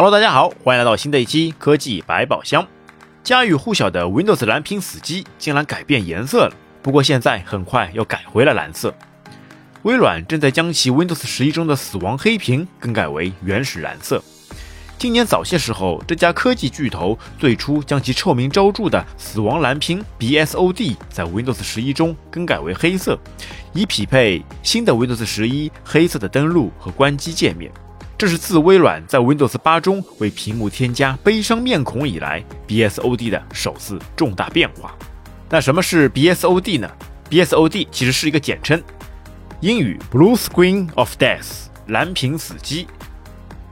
Hello，大家好，欢迎来到新的一期科技百宝箱。家喻户晓的 Windows 蓝屏死机竟然改变颜色了，不过现在很快又改回了蓝色。微软正在将其 Windows 十一中的死亡黑屏更改为原始蓝色。今年早些时候，这家科技巨头最初将其臭名昭著的死亡蓝屏 BSOD 在 Windows 十一中更改为黑色，以匹配新的 Windows 十一黑色的登录和关机界面。这是自微软在 Windows 八中为屏幕添加悲伤面孔以来，BSOD 的首次重大变化。那什么是 BSOD 呢？BSOD 其实是一个简称，英语 Blue Screen of Death 蓝屏死机。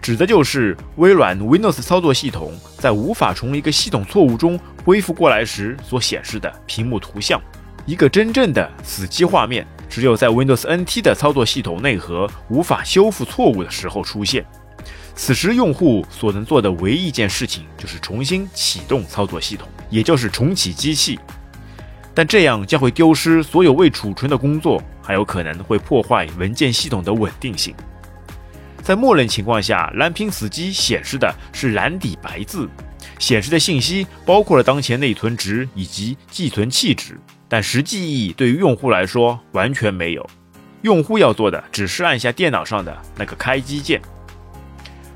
指的就是微软 Windows 操作系统在无法从一个系统错误中恢复过来时所显示的屏幕图像。一个真正的死机画面，只有在 Windows NT 的操作系统内核无法修复错误的时候出现。此时，用户所能做的唯一一件事情就是重新启动操作系统，也就是重启机器。但这样将会丢失所有未储存的工作，还有可能会破坏文件系统的稳定性。在默认情况下，蓝屏死机显示的是蓝底白字，显示的信息包括了当前内存值以及寄存器值，但实际意义对于用户来说完全没有。用户要做的只是按下电脑上的那个开机键。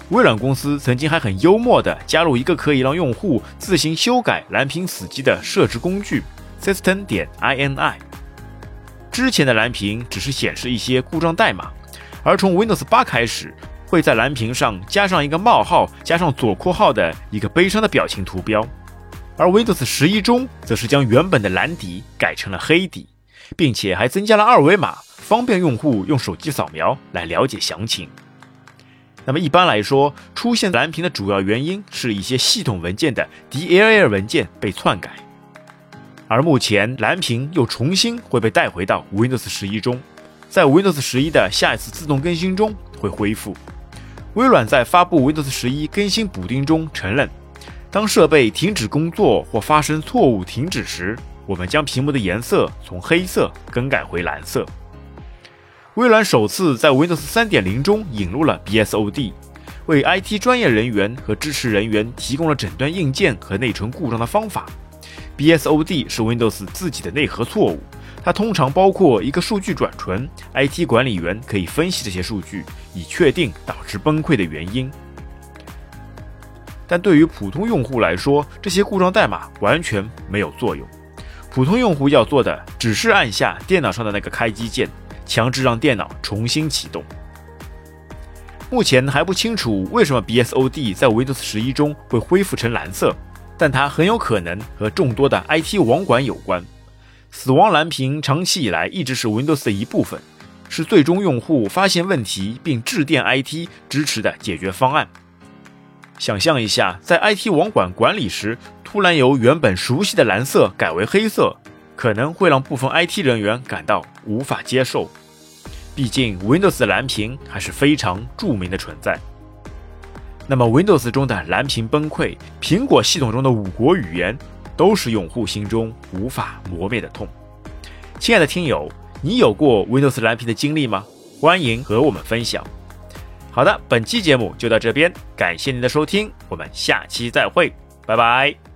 微软公司曾经还很幽默地加入一个可以让用户自行修改蓝屏死机的设置工具，System 点 ini。之前的蓝屏只是显示一些故障代码。而从 Windows 八开始，会在蓝屏上加上一个冒号，加上左括号的一个悲伤的表情图标。而 Windows 十一中，则是将原本的蓝底改成了黑底，并且还增加了二维码，方便用户用手机扫描来了解详情。那么一般来说，出现蓝屏的主要原因是一些系统文件的 DLL 文件被篡改，而目前蓝屏又重新会被带回到 Windows 十一中。在 Windows 十一的下一次自动更新中会恢复。微软在发布 Windows 十一更新补丁中承认，当设备停止工作或发生错误停止时，我们将屏幕的颜色从黑色更改回蓝色。微软首次在 Windows 三点零中引入了 BSOD，为 IT 专业人员和支持人员提供了诊断硬件和内存故障的方法。BSOD 是 Windows 自己的内核错误。它通常包括一个数据转存，IT 管理员可以分析这些数据，以确定导致崩溃的原因。但对于普通用户来说，这些故障代码完全没有作用。普通用户要做的只是按下电脑上的那个开机键，强制让电脑重新启动。目前还不清楚为什么 BSOD 在 Windows 十一中会恢复成蓝色，但它很有可能和众多的 IT 网管有关。死亡蓝屏长期以来一直是 Windows 的一部分，是最终用户发现问题并致电 IT 支持的解决方案。想象一下，在 IT 网管管理时，突然由原本熟悉的蓝色改为黑色，可能会让部分 IT 人员感到无法接受。毕竟 Windows 蓝屏还是非常著名的存在。那么 Windows 中的蓝屏崩溃，苹果系统中的五国语言。都是用户心中无法磨灭的痛。亲爱的听友，你有过 Windows 蓝屏的经历吗？欢迎和我们分享。好的，本期节目就到这边，感谢您的收听，我们下期再会，拜拜。